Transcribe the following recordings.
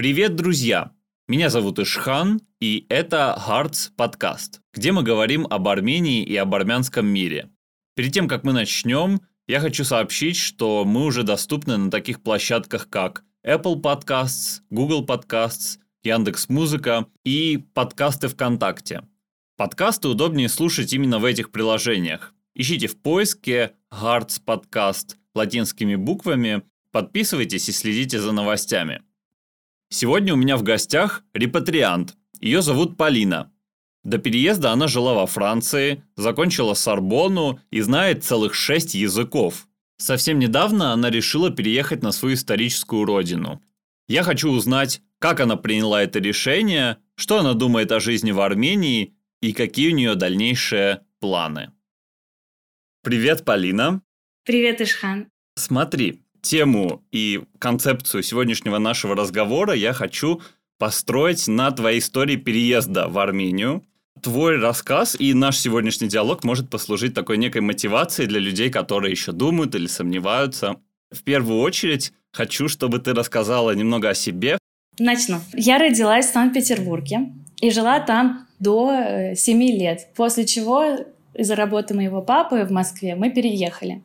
Привет, друзья! Меня зовут Ишхан, и это Hearts подкаст, где мы говорим об Армении и об армянском мире. Перед тем, как мы начнем, я хочу сообщить, что мы уже доступны на таких площадках, как Apple Podcasts, Google Podcasts, Яндекс Музыка и подкасты ВКонтакте. Подкасты удобнее слушать именно в этих приложениях. Ищите в поиске Hearts Podcast латинскими буквами, подписывайтесь и следите за новостями. Сегодня у меня в гостях репатриант. Ее зовут Полина. До переезда она жила во Франции, закончила Сорбонну и знает целых шесть языков. Совсем недавно она решила переехать на свою историческую родину. Я хочу узнать, как она приняла это решение, что она думает о жизни в Армении и какие у нее дальнейшие планы. Привет, Полина. Привет, Ишхан. Смотри, тему и концепцию сегодняшнего нашего разговора я хочу построить на твоей истории переезда в Армению. Твой рассказ и наш сегодняшний диалог может послужить такой некой мотивацией для людей, которые еще думают или сомневаются. В первую очередь хочу, чтобы ты рассказала немного о себе. Начну. Я родилась в Санкт-Петербурге и жила там до 7 э, лет, после чего из-за работы моего папы в Москве мы переехали.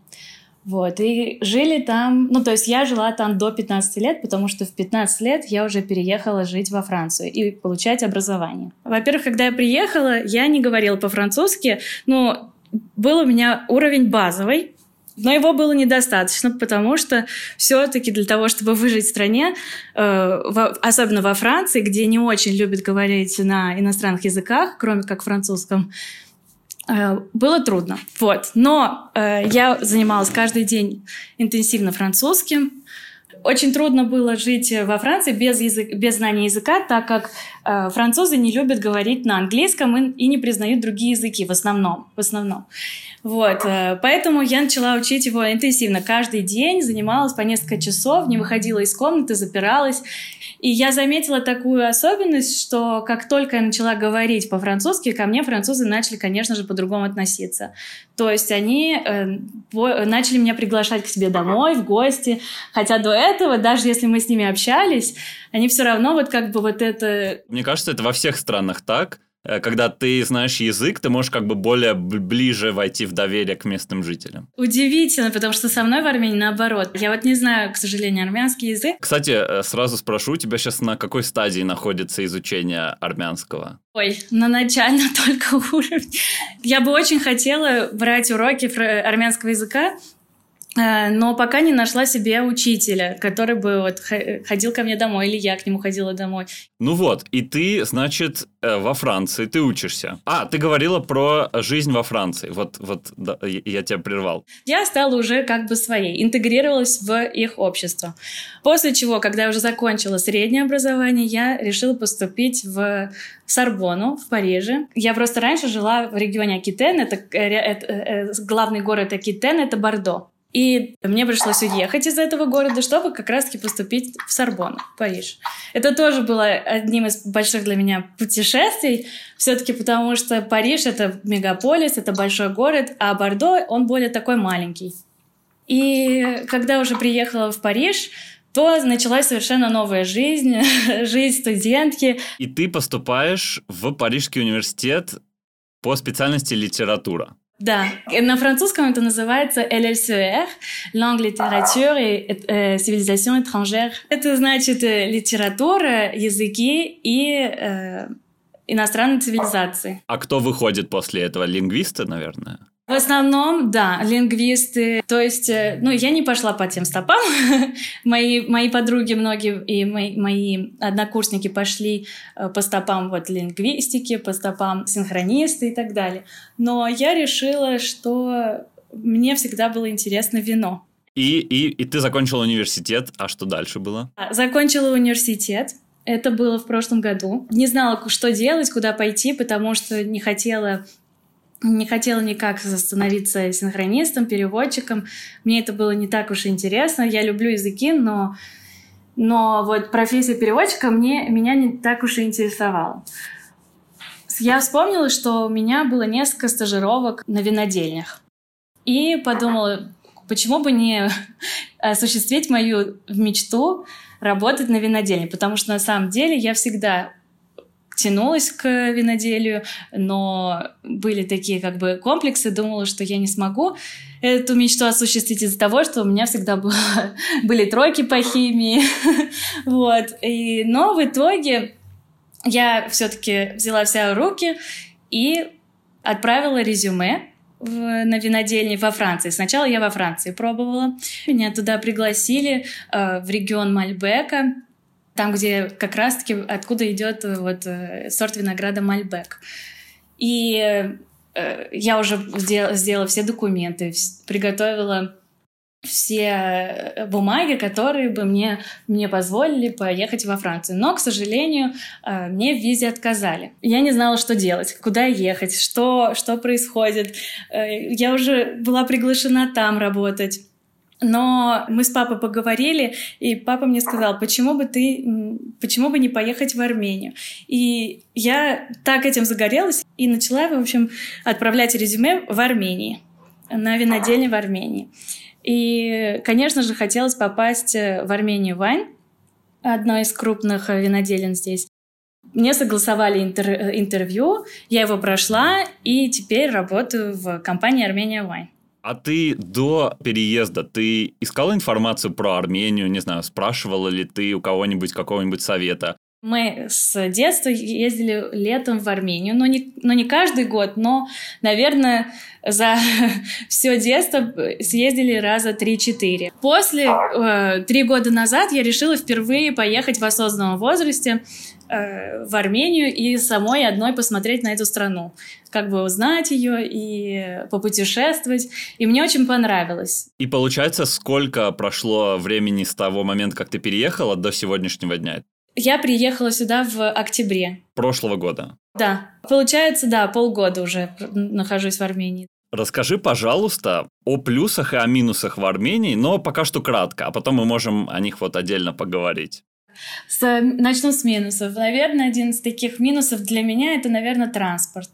Вот, и жили там, ну, то есть я жила там до 15 лет, потому что в 15 лет я уже переехала жить во Францию и получать образование. Во-первых, когда я приехала, я не говорила по-французски, но был у меня уровень базовый, но его было недостаточно, потому что все-таки для того, чтобы выжить в стране, э, в, особенно во Франции, где не очень любят говорить на иностранных языках, кроме как французском, было трудно. Вот. Но э, я занималась каждый день интенсивно французским. Очень трудно было жить во Франции без, язык, без знания языка, так как э, французы не любят говорить на английском и, и не признают другие языки в основном. В основном. Вот, э, поэтому я начала учить его интенсивно. Каждый день занималась по несколько часов, не выходила из комнаты, запиралась. И я заметила такую особенность, что как только я начала говорить по-французски, ко мне французы начали, конечно же, по-другому относиться. То есть они э, начали меня приглашать к себе домой, в гости. Хотя до этого, даже если мы с ними общались, они все равно вот как бы вот это... Мне кажется, это во всех странах так. Э, когда ты знаешь язык, ты можешь как бы более ближе войти в доверие к местным жителям. Удивительно, потому что со мной в Армении наоборот. Я вот не знаю, к сожалению, армянский язык. Кстати, э, сразу спрошу, у тебя сейчас на какой стадии находится изучение армянского? Ой, на начальном только уровне. Я бы очень хотела брать уроки армянского языка, но пока не нашла себе учителя, который бы вот ходил ко мне домой, или я к нему ходила домой. Ну вот, и ты, значит, э, во Франции, ты учишься. А, ты говорила про жизнь во Франции. Вот, вот да, я тебя прервал. Я стала уже как бы своей, интегрировалась в их общество. После чего, когда я уже закончила среднее образование, я решила поступить в Сорбону в Париже. Я просто раньше жила в регионе Акитен, это, это, это главный город Акитен, это Бордо. И мне пришлось уехать из этого города, чтобы как раз-таки поступить в Сорбонну, Париж. Это тоже было одним из больших для меня путешествий, все-таки потому что Париж — это мегаполис, это большой город, а Бордо, он более такой маленький. И когда уже приехала в Париж, то началась совершенно новая жизнь, жизнь студентки. И ты поступаешь в Парижский университет по специальности литература. Да, на французском это называется LLCR, Langue, Littérature et euh, Civilisation étrangère. Это значит э, литература, языки и э, иностранные цивилизации. А кто выходит после этого? Лингвисты, наверное? В основном, да, лингвисты. То есть, э, ну, я не пошла по тем стопам. мои, мои подруги многие и мои, мои однокурсники пошли э, по стопам вот лингвистики, по стопам синхронисты и так далее. Но я решила, что мне всегда было интересно вино. И, и, и ты закончила университет, а что дальше было? Закончила университет. Это было в прошлом году. Не знала, что делать, куда пойти, потому что не хотела не хотела никак становиться синхронистом, переводчиком. Мне это было не так уж интересно. Я люблю языки, но, но вот профессия переводчика мне, меня не так уж и интересовала. Я вспомнила, что у меня было несколько стажировок на винодельнях. И подумала, почему бы не осуществить мою мечту работать на винодельне, потому что на самом деле я всегда тянулась к виноделию, но были такие как бы комплексы, думала, что я не смогу эту мечту осуществить из-за того, что у меня всегда было, были тройки по химии. вот. И, но в итоге я все-таки взяла вся руки и отправила резюме в, на винодельне во Франции. Сначала я во Франции пробовала. Меня туда пригласили э, в регион Мальбека, там, где как раз-таки откуда идет э, вот э, сорт винограда Мальбек. И э, я уже сделала, все документы, приготовила все бумаги, которые бы мне, мне позволили поехать во Францию. Но, к сожалению, мне в визе отказали. Я не знала, что делать, куда ехать, что, что происходит. Я уже была приглашена там работать. Но мы с папой поговорили, и папа мне сказал, почему бы ты, почему бы не поехать в Армению? И я так этим загорелась и начала, в общем, отправлять резюме в Армении, на винодельне в Армении. И, конечно же, хотелось попасть в Армению Вайн, одной из крупных виноделин здесь. Мне согласовали интер- интервью, я его прошла, и теперь работаю в компании Армения Вайн. А ты до переезда, ты искала информацию про Армению, не знаю, спрашивала ли ты у кого-нибудь какого-нибудь совета? Мы с детства ездили летом в Армению, но не, но не каждый год, но, наверное, за все детство съездили раза 3-4. После, э, три года назад, я решила впервые поехать в осознанном возрасте Э, в Армению и самой одной посмотреть на эту страну, как бы узнать ее и попутешествовать. И мне очень понравилось. И получается, сколько прошло времени с того момента, как ты переехала, до сегодняшнего дня? Я приехала сюда в октябре. Прошлого года? Да. Получается, да, полгода уже нахожусь в Армении. Расскажи, пожалуйста, о плюсах и о минусах в Армении, но пока что кратко, а потом мы можем о них вот отдельно поговорить. С, начну с минусов. Наверное, один из таких минусов для меня это, наверное, транспорт.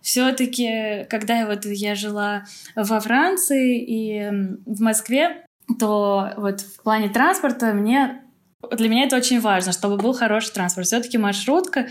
Все-таки, когда я, вот, я жила во Франции и в Москве, то вот в плане транспорта мне для меня это очень важно, чтобы был хороший транспорт. Все-таки маршрутка,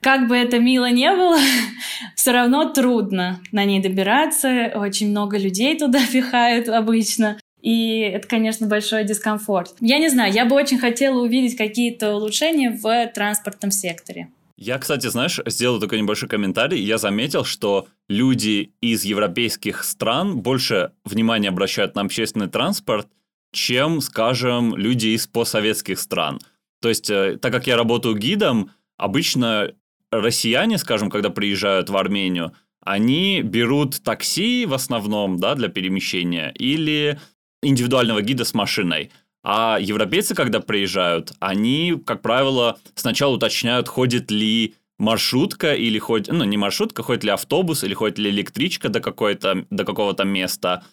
как бы это мило не было, все равно трудно на ней добираться. Очень много людей туда пихают обычно. И это, конечно, большой дискомфорт. Я не знаю, я бы очень хотела увидеть какие-то улучшения в транспортном секторе. Я, кстати, знаешь, сделал такой небольшой комментарий. Я заметил, что люди из европейских стран больше внимания обращают на общественный транспорт, чем, скажем, люди из постсоветских стран. То есть, э, так как я работаю гидом, обычно россияне, скажем, когда приезжают в Армению, они берут такси в основном, да, для перемещения, или индивидуального гида с машиной. А европейцы, когда приезжают, они, как правило, сначала уточняют, ходит ли маршрутка или ходит, ну, не маршрутка, ходит ли автобус или ходит ли электричка до, какой-то, до какого-то места.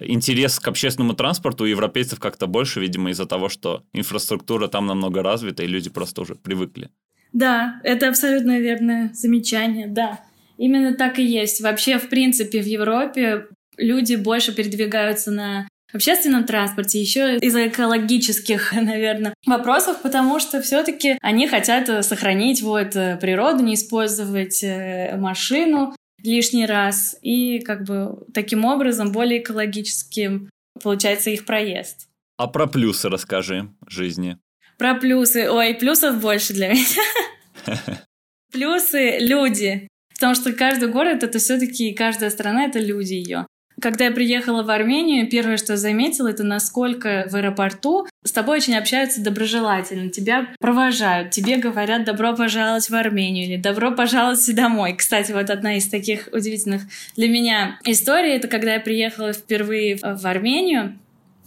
Интерес к общественному транспорту у европейцев как-то больше, видимо, из-за того, что инфраструктура там намного развита, и люди просто уже привыкли. Да, это абсолютно верное замечание, да. Именно так и есть. Вообще, в принципе, в Европе люди больше передвигаются на в общественном транспорте, еще из-за экологических, наверное, вопросов, потому что все-таки они хотят э, сохранить вот э, природу, не использовать э, машину лишний раз и как бы таким образом более экологическим получается их проезд. А про плюсы расскажи жизни. Про плюсы. Ой, плюсов больше для меня. Плюсы — люди. Потому что каждый город — это все таки каждая страна — это люди ее. Когда я приехала в Армению, первое, что заметила, это насколько в аэропорту с тобой очень общаются доброжелательно, тебя провожают, тебе говорят «добро пожаловать в Армению» или «добро пожаловать домой». Кстати, вот одна из таких удивительных для меня историй, это когда я приехала впервые в Армению,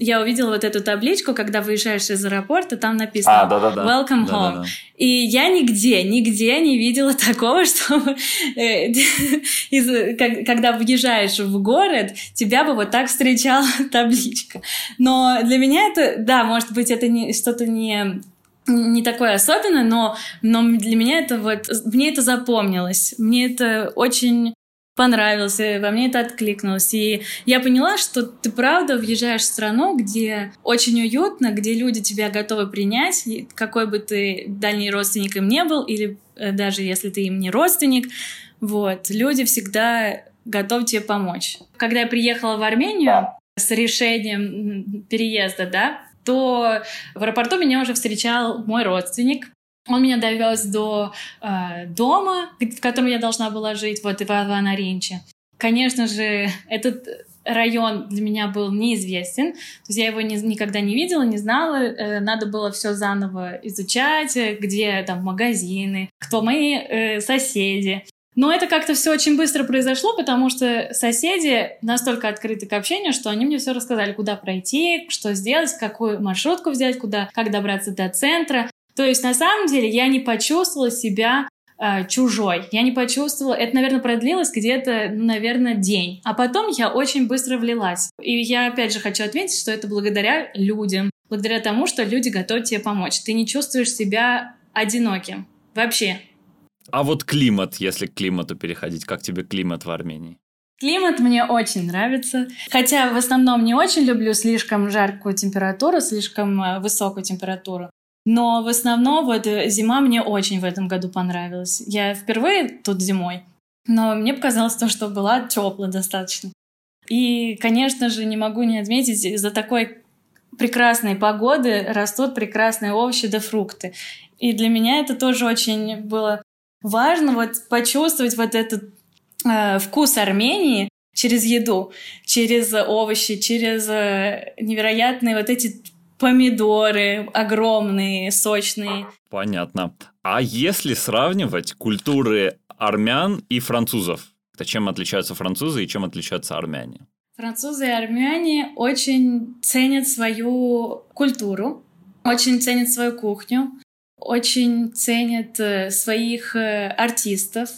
я увидела вот эту табличку, когда выезжаешь из аэропорта, там написано а, да, да, да. «Welcome да, home». Да, да. И я нигде, нигде не видела такого, что э, когда въезжаешь в город, тебя бы вот так встречала табличка. Но для меня это, да, может быть, это что-то не не такое особенное, но, но для меня это вот, мне это запомнилось. Мне это очень понравился, во мне это откликнулось. И я поняла, что ты правда въезжаешь в страну, где очень уютно, где люди тебя готовы принять, какой бы ты дальний родственник им не был, или э, даже если ты им не родственник, вот, люди всегда готовы тебе помочь. Когда я приехала в Армению с решением переезда, да, то в аэропорту меня уже встречал мой родственник, он меня довез до э, дома, в котором я должна была жить, вот в Иванаринче. Конечно же, этот район для меня был неизвестен, то есть я его ни, никогда не видела, не знала, э, надо было все заново изучать, где там магазины, кто мои э, соседи. Но это как-то все очень быстро произошло, потому что соседи настолько открыты к общению, что они мне все рассказали, куда пройти, что сделать, какую маршрутку взять, куда, как добраться до центра. То есть на самом деле я не почувствовала себя э, чужой. Я не почувствовала, это, наверное, продлилось где-то, ну, наверное, день. А потом я очень быстро влилась. И я опять же хочу отметить, что это благодаря людям, благодаря тому, что люди готовы тебе помочь. Ты не чувствуешь себя одиноким. Вообще. А вот климат, если к климату переходить, как тебе климат в Армении? Климат мне очень нравится. Хотя в основном не очень люблю слишком жаркую температуру, слишком э, высокую температуру. Но в основном вот э, зима мне очень в этом году понравилась. Я впервые тут зимой, но мне показалось то, что была теплая достаточно. И, конечно же, не могу не отметить, из-за такой прекрасной погоды растут прекрасные овощи да фрукты. И для меня это тоже очень было важно вот почувствовать вот этот э, вкус Армении через еду, через овощи, через э, невероятные вот эти помидоры огромные, сочные. Понятно. А если сравнивать культуры армян и французов, то чем отличаются французы и чем отличаются армяне? Французы и армяне очень ценят свою культуру, очень ценят свою кухню, очень ценят э, своих э, артистов.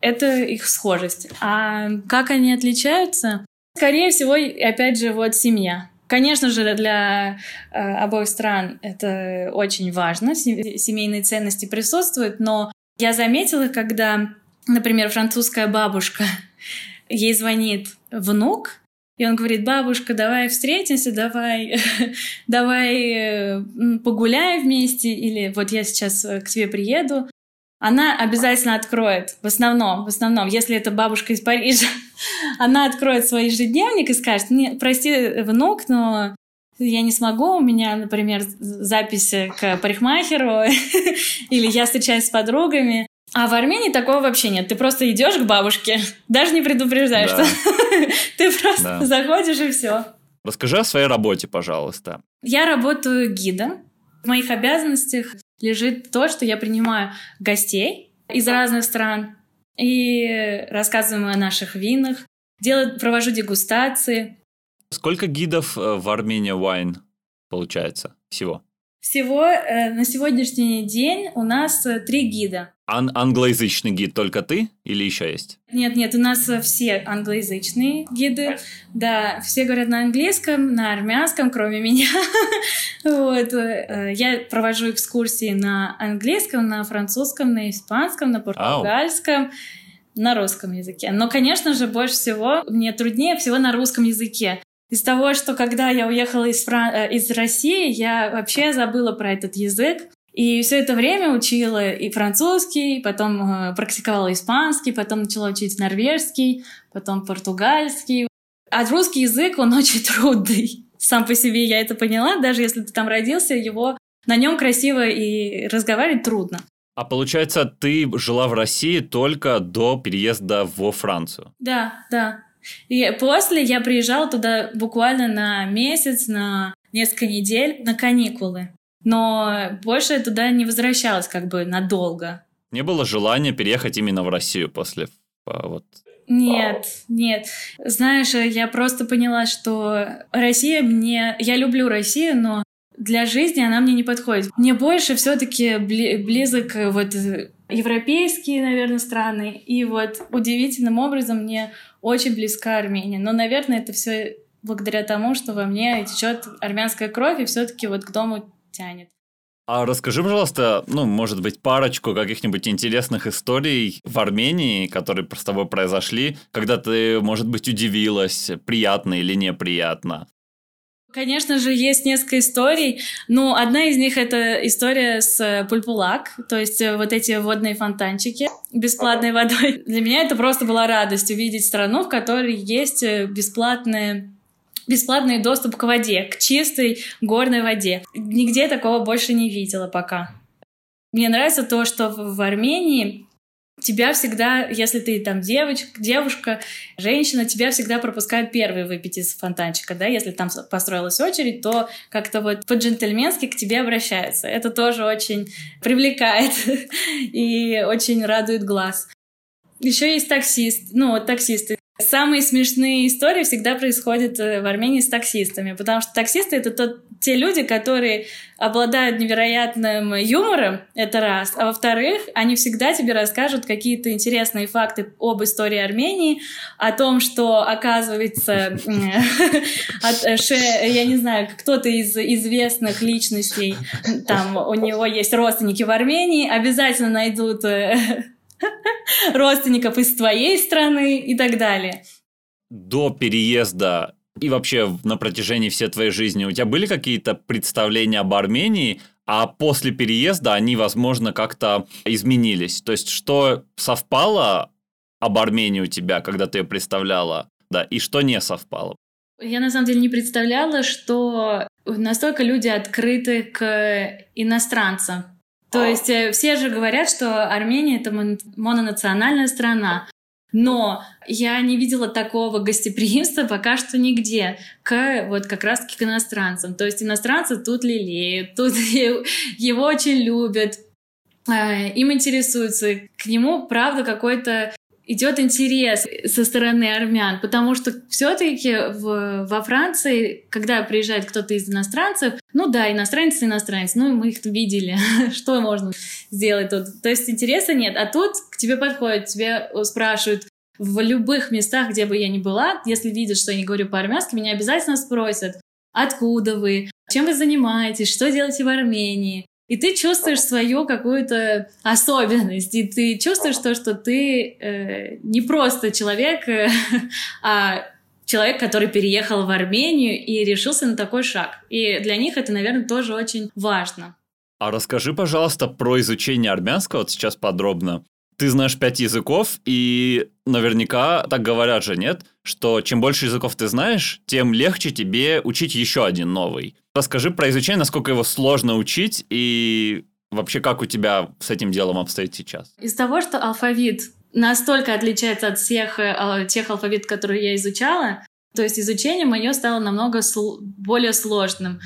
Это их схожесть. А как они отличаются? Скорее всего, опять же, вот семья. Конечно же, для э, обоих стран это очень важно, семейные ценности присутствуют, но я заметила, когда, например, французская бабушка, ей звонит внук, и он говорит, бабушка, давай встретимся, давай, давай э, погуляем вместе, или вот я сейчас э, к тебе приеду она обязательно откроет, в основном, в основном, если это бабушка из Парижа, она откроет свой ежедневник и скажет, не, прости, внук, но я не смогу, у меня, например, запись к парикмахеру, или я встречаюсь с подругами. А в Армении такого вообще нет. Ты просто идешь к бабушке, даже не предупреждаешь, да. что ты просто да. заходишь и все. Расскажи о своей работе, пожалуйста. Я работаю гидом. В моих обязанностях лежит то, что я принимаю гостей из разных стран и рассказываю о наших винах, делаю, провожу дегустации. Сколько гидов э, в Армения Wine получается всего? Всего э, на сегодняшний день у нас э, три гида. Ан англоязычный гид только ты или еще есть? Нет, нет, у нас э, все англоязычные гиды. Да, все говорят на английском, на армянском, кроме меня. вот. Э, я провожу экскурсии на английском, на французском, на испанском, на португальском. на русском языке. Но, конечно же, больше всего мне труднее всего на русском языке. Из того, что когда я уехала из, Фран... Э, из России, я вообще забыла про этот язык. И все это время учила и французский, потом э, практиковала испанский, потом начала учить норвежский, потом португальский. А русский язык, он очень трудный. Сам по себе я это поняла, даже если ты там родился, его на нем красиво и разговаривать трудно. А получается, ты жила в России только до переезда во Францию? Да, да. И после я приезжала туда буквально на месяц, на несколько недель на каникулы. Но больше я туда не возвращалась как бы надолго. Не было желания переехать именно в Россию после а, вот нет, нет. Знаешь, я просто поняла, что Россия мне... Я люблю Россию, но для жизни она мне не подходит. Мне больше все таки близок вот европейские, наверное, страны. И вот удивительным образом мне очень близка Армения. Но, наверное, это все благодаря тому, что во мне течет армянская кровь, и все-таки вот к дому тянет. А расскажи, пожалуйста, ну, может быть, парочку каких-нибудь интересных историй в Армении, которые с тобой произошли, когда ты, может быть, удивилась, приятно или неприятно. Конечно же, есть несколько историй, но одна из них — это история с э, пульпулак, то есть э, вот эти водные фонтанчики бесплатной водой. Для меня это просто была радость увидеть страну, в которой есть э, бесплатные бесплатный доступ к воде, к чистой горной воде. Нигде такого больше не видела пока. Мне нравится то, что в Армении тебя всегда, если ты там девочка, девушка, женщина, тебя всегда пропускают первые выпить из фонтанчика, да, если там построилась очередь, то как-то вот по-джентльменски к тебе обращаются. Это тоже очень привлекает и очень радует глаз. Еще есть таксист, ну вот таксисты. Самые смешные истории всегда происходят э, в Армении с таксистами, потому что таксисты — это тот, те люди, которые обладают невероятным юмором, это раз, а во-вторых, они всегда тебе расскажут какие-то интересные факты об истории Армении, о том, что, оказывается, э, я не знаю, кто-то из известных личностей, там у него есть родственники в Армении, обязательно найдут э, родственников из твоей страны и так далее. До переезда и вообще на протяжении всей твоей жизни у тебя были какие-то представления об Армении, а после переезда они, возможно, как-то изменились? То есть, что совпало об Армении у тебя, когда ты ее представляла, да, и что не совпало? Я на самом деле не представляла, что настолько люди открыты к иностранцам. То есть э, все же говорят, что Армения — это мононациональная страна. Но я не видела такого гостеприимства пока что нигде к вот как раз-таки к иностранцам. То есть иностранцы тут лелеют, тут его очень любят, э, им интересуются, к нему, правда, какой-то идет интерес со стороны армян, потому что все-таки во Франции, когда приезжает кто-то из иностранцев, ну да, иностранец иностранец, ну мы их видели, что можно сделать тут. То есть интереса нет, а тут к тебе подходят, тебе спрашивают, в любых местах, где бы я ни была, если видят, что я не говорю по-армянски, меня обязательно спросят, откуда вы, чем вы занимаетесь, что делаете в Армении. И ты чувствуешь свою какую-то особенность, и ты чувствуешь то, что ты э, не просто человек, э, а человек, который переехал в Армению и решился на такой шаг. И для них это, наверное, тоже очень важно. А расскажи, пожалуйста, про изучение армянского вот сейчас подробно. Ты знаешь пять языков, и наверняка так говорят же, нет? Что чем больше языков ты знаешь, тем легче тебе учить еще один новый. Расскажи про изучение, насколько его сложно учить и вообще как у тебя с этим делом обстоит сейчас? Из того, что алфавит настолько отличается от всех э, тех алфавитов, которые я изучала, то есть изучение мое стало намного сл- более сложным.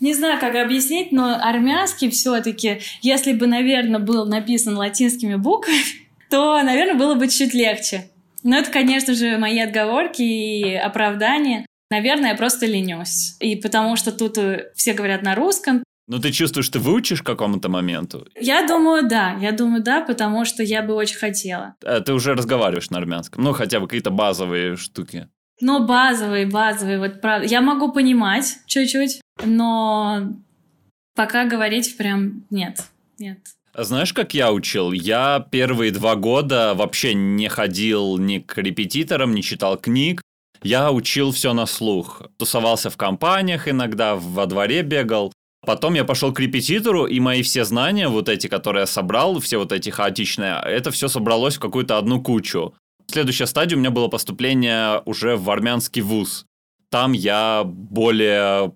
Не знаю, как объяснить, но армянский все-таки, если бы, наверное, был написан латинскими буквами, то, наверное, было бы чуть легче. Но это, конечно же, мои отговорки и оправдания. Наверное, я просто ленюсь. И потому что тут э, все говорят на русском. Ну, ты чувствуешь, ты выучишь к какому-то моменту? Я думаю, да. Я думаю, да, потому что я бы очень хотела. А ты уже разговариваешь на армянском? Ну, хотя бы какие-то базовые штуки. Ну, базовые, базовые, вот правда. Я могу понимать чуть-чуть, но пока говорить прям нет, нет. Знаешь, как я учил? Я первые два года вообще не ходил ни к репетиторам, не читал книг. Я учил все на слух. Тусовался в компаниях иногда, во дворе бегал. Потом я пошел к репетитору, и мои все знания, вот эти, которые я собрал, все вот эти хаотичные, это все собралось в какую-то одну кучу. Следующая стадия у меня было поступление уже в армянский вуз. Там я более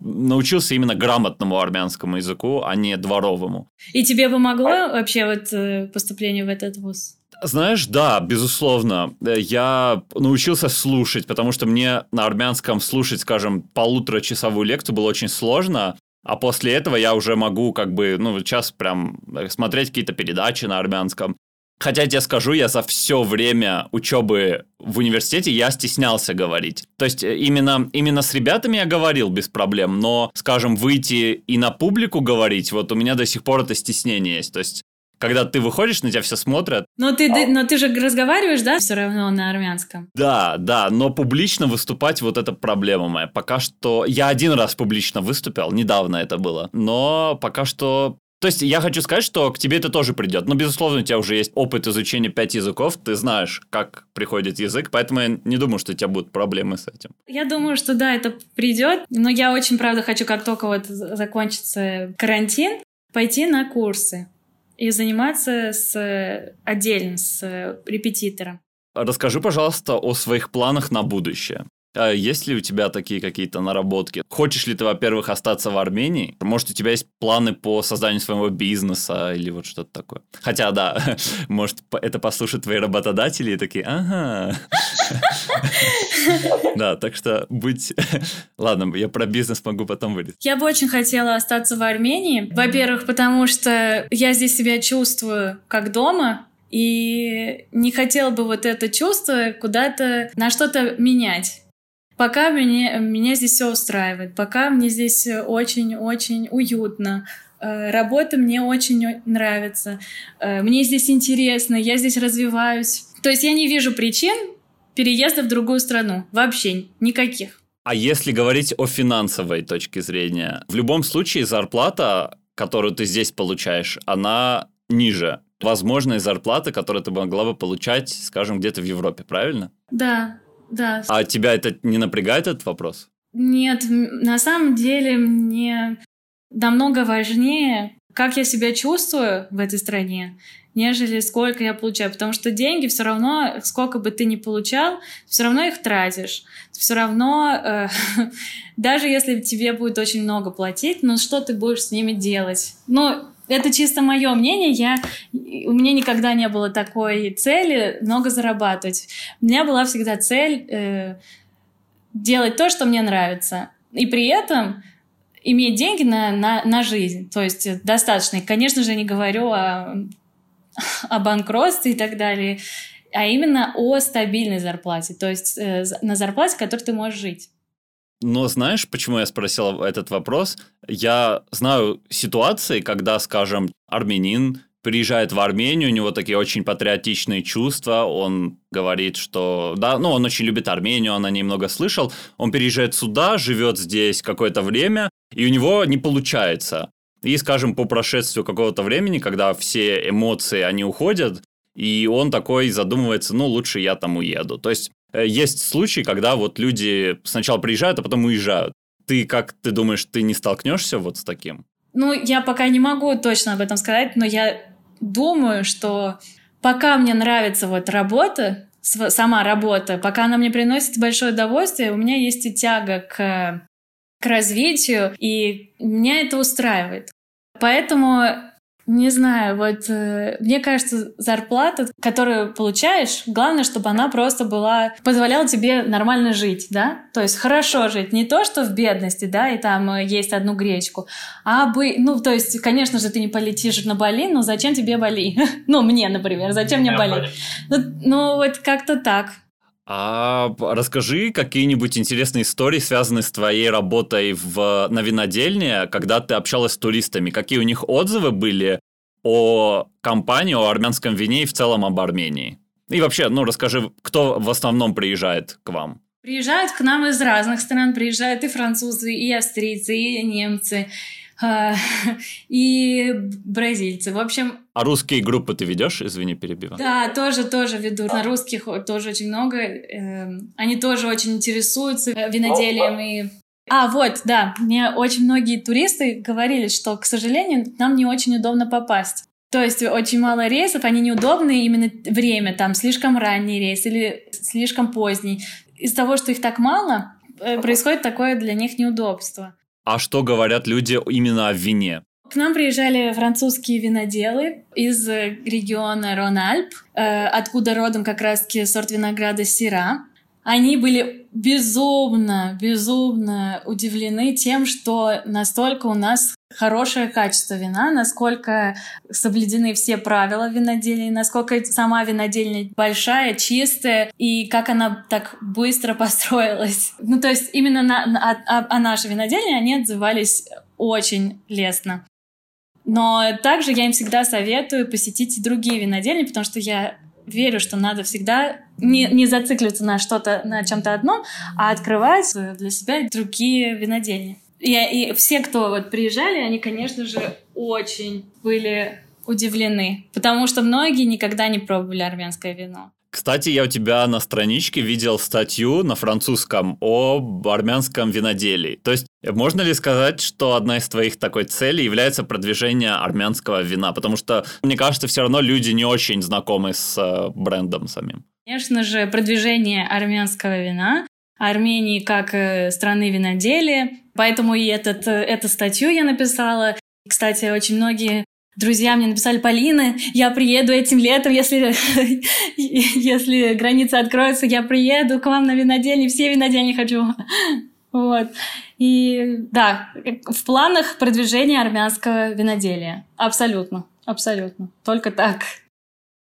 научился именно грамотному армянскому языку, а не дворовому. И тебе помогло вообще вот э, поступление в этот вуз? Знаешь, да, безусловно. Я научился слушать, потому что мне на армянском слушать, скажем, полуторачасовую лекцию было очень сложно. А после этого я уже могу как бы, ну, сейчас прям смотреть какие-то передачи на армянском. Хотя я тебе скажу, я за все время учебы в университете я стеснялся говорить. То есть э, именно, именно с ребятами я говорил без проблем, но, скажем, выйти и на публику говорить, вот у меня до сих пор это стеснение есть. То есть когда ты выходишь, на тебя все смотрят. Но ты, но ты же разговариваешь, да, все равно на армянском? Да, да, но публично выступать вот это проблема моя. Пока что... Я один раз публично выступил, недавно это было, но пока что то есть я хочу сказать, что к тебе это тоже придет. Но, безусловно, у тебя уже есть опыт изучения пять языков, ты знаешь, как приходит язык, поэтому я не думаю, что у тебя будут проблемы с этим. Я думаю, что да, это придет, но я очень, правда, хочу, как только вот закончится карантин, пойти на курсы и заниматься с отдельно с репетитором. Расскажи, пожалуйста, о своих планах на будущее. А есть ли у тебя такие какие-то наработки? Хочешь ли ты, во-первых, остаться в Армении? Может, у тебя есть планы по созданию своего бизнеса или вот что-то такое? Хотя, да, может, это послушают твои работодатели и такие, ага. Да, так что будь... Ладно, я про бизнес могу потом вырезать. Я бы очень хотела остаться в Армении. Во-первых, потому что я здесь себя чувствую как дома, и не хотела бы вот это чувство куда-то на что-то менять. Пока меня, меня здесь все устраивает, пока мне здесь очень-очень уютно, э, Работа мне очень нравится, э, мне здесь интересно, я здесь развиваюсь. То есть я не вижу причин переезда в другую страну. Вообще никаких. А если говорить о финансовой точке зрения, в любом случае зарплата, которую ты здесь получаешь, она ниже возможной зарплаты, которую ты могла бы получать, скажем, где-то в Европе, правильно? Да, да. А тебя это не напрягает этот вопрос? Нет, на самом деле мне намного важнее, как я себя чувствую в этой стране, нежели сколько я получаю. Потому что деньги все равно, сколько бы ты ни получал, все равно их тратишь. Все равно, э, даже если тебе будет очень много платить, ну что ты будешь с ними делать? Ну, это чисто мое мнение. Я, у меня никогда не было такой цели много зарабатывать. У меня была всегда цель э, делать то, что мне нравится. И при этом иметь деньги на, на, на жизнь. То есть достаточно. Конечно же, не говорю о, о банкротстве и так далее, а именно о стабильной зарплате. То есть э, на зарплате, которой ты можешь жить. Но знаешь, почему я спросил этот вопрос? Я знаю ситуации, когда, скажем, армянин приезжает в Армению, у него такие очень патриотичные чувства, он говорит, что, да, ну, он очень любит Армению, он о ней много слышал, он переезжает сюда, живет здесь какое-то время, и у него не получается. И, скажем, по прошествию какого-то времени, когда все эмоции, они уходят, и он такой задумывается, ну, лучше я там уеду. То есть Э, есть случаи, когда вот люди сначала приезжают, а потом уезжают. Ты как ты думаешь, ты не столкнешься вот с таким? Ну, я пока не могу точно об этом сказать, но я думаю, что пока мне нравится вот работа, сама работа, пока она мне приносит большое удовольствие, у меня есть и тяга к, к развитию, и меня это устраивает. Поэтому не знаю, вот э, мне кажется, зарплата, которую получаешь, главное, чтобы она просто была, позволяла тебе нормально жить, да? То есть хорошо жить, не то, что в бедности, да, и там э, есть одну гречку, а бы, ну, то есть, конечно же, ты не полетишь на Бали, но зачем тебе Бали? ну, мне, например, зачем мне Бали? Ну, ну, вот как-то так. А расскажи какие-нибудь интересные истории, связанные с твоей работой в, на винодельне, когда ты общалась с туристами. Какие у них отзывы были о компании, о армянском вине и в целом об Армении? И вообще, ну расскажи, кто в основном приезжает к вам? Приезжают к нам из разных стран, приезжают и французы, и австрийцы, и немцы. А, и бразильцы. В общем... А русские группы ты ведешь? Извини, перебиваю. Да, тоже, тоже веду. На русских тоже очень много. Эм, они тоже очень интересуются э, виноделием и а, вот, да, мне очень многие туристы говорили, что, к сожалению, нам не очень удобно попасть. То есть очень мало рейсов, они неудобные, именно время, там, слишком ранний рейс или слишком поздний. Из-за того, что их так мало, э, происходит такое для них неудобство. А что говорят люди именно о вине? К нам приезжали французские виноделы из региона Рон-Альп, э, откуда родом как раз-таки сорт винограда Сира. Они были безумно, безумно удивлены тем, что настолько у нас хорошее качество вина, насколько соблюдены все правила виноделия, насколько сама винодельня большая, чистая, и как она так быстро построилась. Ну, то есть именно на, на, о, о нашей винодельне они отзывались очень лестно. Но также я им всегда советую посетить другие винодельни, потому что я верю, что надо всегда не, не зацикливаться на что-то, на чем-то одном, а открывать для себя другие винодельни. И, и все, кто вот приезжали, они, конечно же, очень были удивлены, потому что многие никогда не пробовали армянское вино. Кстати, я у тебя на страничке видел статью на французском об армянском виноделии. То есть, можно ли сказать, что одна из твоих такой целей является продвижение армянского вина? Потому что, мне кажется, все равно люди не очень знакомы с э, брендом самим. Конечно же, продвижение армянского вина, Армении как э, страны виноделия. Поэтому и этот, э, эту статью я написала. Кстати, очень многие Друзья мне написали, Полина, я приеду этим летом, если, если границы откроются, я приеду к вам на винодельни, все винодельни хочу. Вот. И да, в планах продвижения армянского виноделия. Абсолютно, абсолютно. Только так.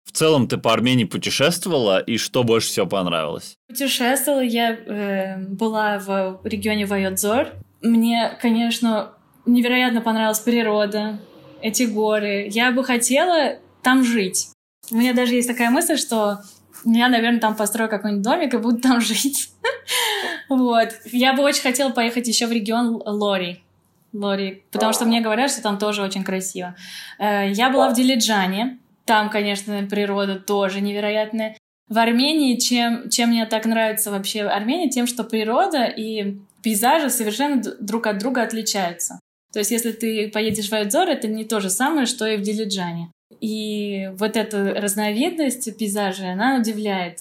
В целом ты по Армении путешествовала, и что больше всего понравилось? Путешествовала, я э, была в регионе Вайодзор. Мне, конечно, невероятно понравилась природа, эти горы. Я бы хотела там жить. У меня даже есть такая мысль, что я, наверное, там построю какой-нибудь домик и буду там жить. вот. Я бы очень хотела поехать еще в регион Лори. Лори, потому что мне говорят, что там тоже очень красиво. Э, я была в Дилиджане. Там, конечно, природа тоже невероятная. В Армении, чем, чем мне так нравится вообще Армения, тем, что природа и пейзажи совершенно друг от друга отличаются. То есть, если ты поедешь в Айдзор, это не то же самое, что и в Дилиджане. И вот эта разновидность пейзажа, она удивляет.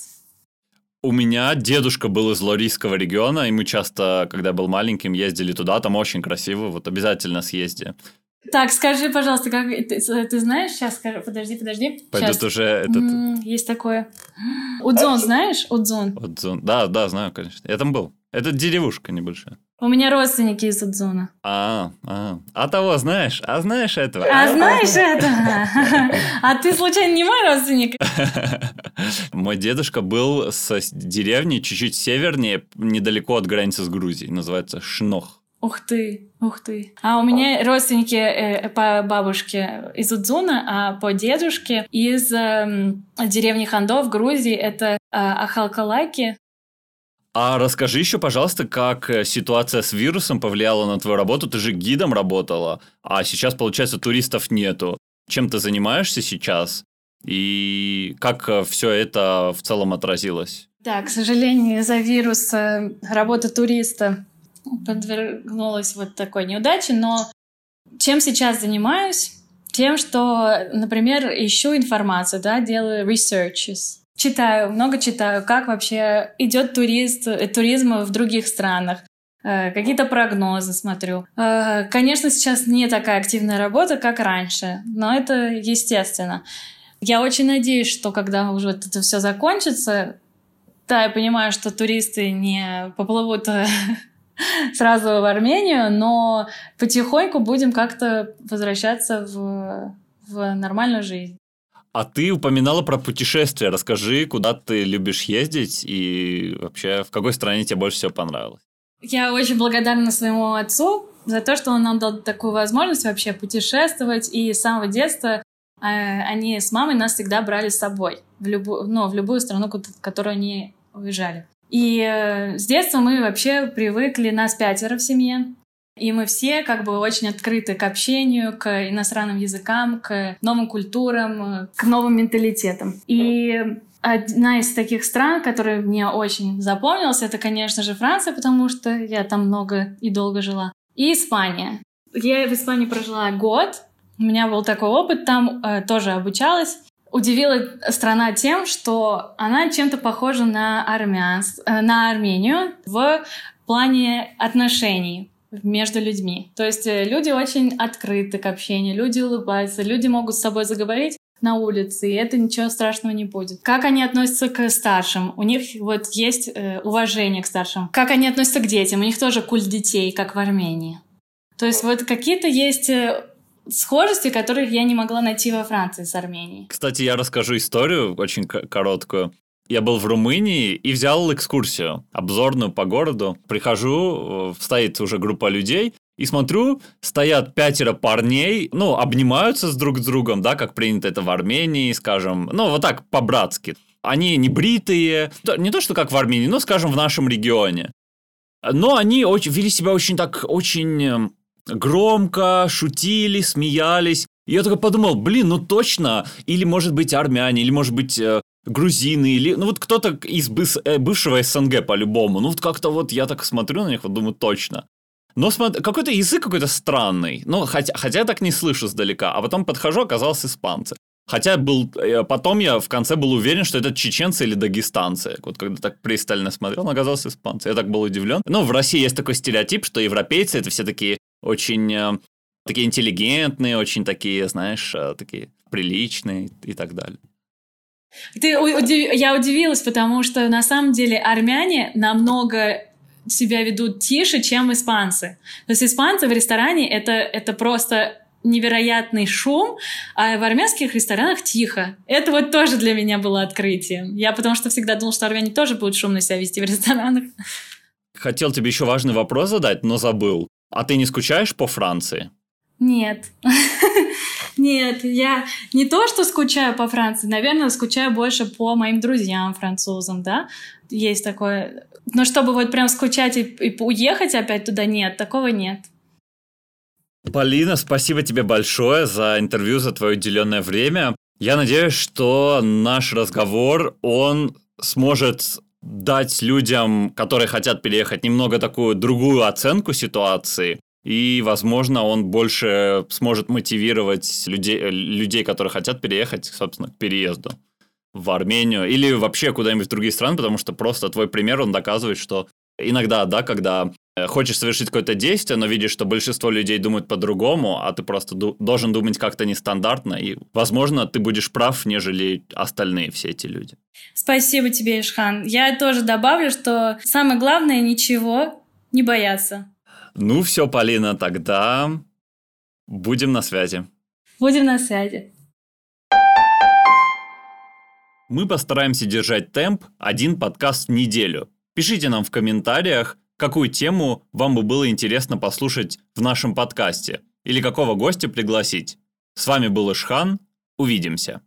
У меня дедушка был из Лорийского региона, и мы часто, когда был маленьким, ездили туда, там очень красиво, вот обязательно съезди. Так, скажи, пожалуйста, как ты, ты знаешь? Сейчас скажи, подожди, подожди. Пойдут Сейчас. уже этот. М, есть такое. Удзон, знаешь? Удзон. Удзон. Да, да, знаю, конечно. Я там был. Это деревушка небольшая. У меня родственники из Удзона. А, а, а того знаешь? А знаешь этого? А знаешь это? А ты случайно не мой родственник? Мой дедушка был с деревни чуть-чуть севернее, недалеко от границы с Грузией. Называется Шнох. Ух ты, ух ты. А у меня родственники э, по бабушке из Удзуна, а по дедушке из э, деревни Хандо в Грузии это э, Ахалкалаки. А расскажи еще, пожалуйста, как э, ситуация с вирусом повлияла на твою работу. Ты же гидом работала, а сейчас, получается, туристов нету. Чем ты занимаешься сейчас? И как э, все это в целом отразилось? Да, к сожалению, из-за вируса работа туриста подвернулась вот такой неудаче, но чем сейчас занимаюсь? Тем, что, например, ищу информацию, да, делаю researches, Читаю, много читаю, как вообще идет турист, э, туризм в других странах. Э, какие-то прогнозы смотрю. Э, конечно, сейчас не такая активная работа, как раньше, но это естественно. Я очень надеюсь, что когда уже это все закончится, да, я понимаю, что туристы не поплывут сразу в Армению, но потихоньку будем как-то возвращаться в, в нормальную жизнь. А ты упоминала про путешествия. Расскажи, куда ты любишь ездить и вообще в какой стране тебе больше всего понравилось? Я очень благодарна своему отцу за то, что он нам дал такую возможность вообще путешествовать. И с самого детства э, они с мамой нас всегда брали с собой в любую, ну, в любую страну, в которую они уезжали. И э, с детства мы вообще привыкли, нас пятеро в семье. И мы все как бы очень открыты к общению, к иностранным языкам, к новым культурам, к новым менталитетам. И одна из таких стран, которая мне очень запомнилась, это, конечно же, Франция, потому что я там много и долго жила. И Испания. Я в Испании прожила год. У меня был такой опыт, там э, тоже обучалась. Удивила страна тем, что она чем-то похожа на, армянс, э, на Армению в плане отношений между людьми. То есть э, люди очень открыты к общению, люди улыбаются, люди могут с собой заговорить на улице, и это ничего страшного не будет. Как они относятся к старшим? У них вот есть э, уважение к старшим. Как они относятся к детям? У них тоже культ детей, как в Армении. То есть вот какие-то есть э, схожести, которых я не могла найти во Франции с Арменией. Кстати, я расскажу историю очень короткую. Я был в Румынии и взял экскурсию, обзорную по городу. Прихожу, э, стоит уже группа людей, И смотрю, стоят пятеро парней, ну, обнимаются с друг с другом, да, как принято это в Армении, скажем, ну, вот так, по-братски. Они не бритые, не то, что как в Армении, но, скажем, в нашем регионе. Но они очень, вели себя очень так, очень эм, громко, шутили, смеялись. Я только подумал, блин, ну точно, или может быть армяне, или может быть э, грузины, или ну вот кто-то из э, бывшего СНГ по-любому. Ну вот как-то вот я так смотрю на них, вот думаю, точно. Но какой-то язык какой-то странный. Ну, хотя, хотя я так не слышу сдалека. А потом подхожу, оказалось испанцы. Хотя был, э, потом я в конце был уверен, что это чеченцы или дагестанцы. Вот когда так пристально смотрел, он оказался испанцы. Я так был удивлен. Ну, в России есть такой стереотип, что европейцы это все такие очень э, такие интеллигентные, очень такие, знаешь, такие приличные и так далее. Ты, удив... Я удивилась, потому что на самом деле армяне намного себя ведут тише, чем испанцы. То есть испанцы в ресторане это, это просто невероятный шум, а в армянских ресторанах тихо. Это вот тоже для меня было открытием. Я потому что всегда думала, что армяне тоже будут шумно себя вести в ресторанах. Хотел тебе еще важный вопрос задать, но забыл. А ты не скучаешь по Франции? Нет. Нет, я не то, что скучаю по Франции, наверное, скучаю больше по моим друзьям французам, да. Есть такое. Но чтобы вот прям скучать и, и уехать опять туда, нет, такого нет. Полина, спасибо тебе большое за интервью, за твое уделенное время. Я надеюсь, что наш разговор, он сможет дать людям, которые хотят переехать, немного такую другую оценку ситуации. И, возможно, он больше сможет мотивировать людей, людей, которые хотят переехать, собственно, к переезду в Армению или вообще куда-нибудь в другие страны, потому что просто твой пример, он доказывает, что иногда, да, когда э, хочешь совершить какое-то действие, но видишь, что большинство людей думают по-другому, а ты просто ду- должен думать как-то нестандартно, и, возможно, ты будешь прав, нежели остальные все эти люди. Спасибо тебе, Ишхан. Я тоже добавлю, что самое главное ничего не бояться. Ну все, Полина, тогда будем на связи. Будем на связи. Мы постараемся держать темп один подкаст в неделю. Пишите нам в комментариях, какую тему вам бы было интересно послушать в нашем подкасте или какого гостя пригласить. С вами был Ишхан. Увидимся.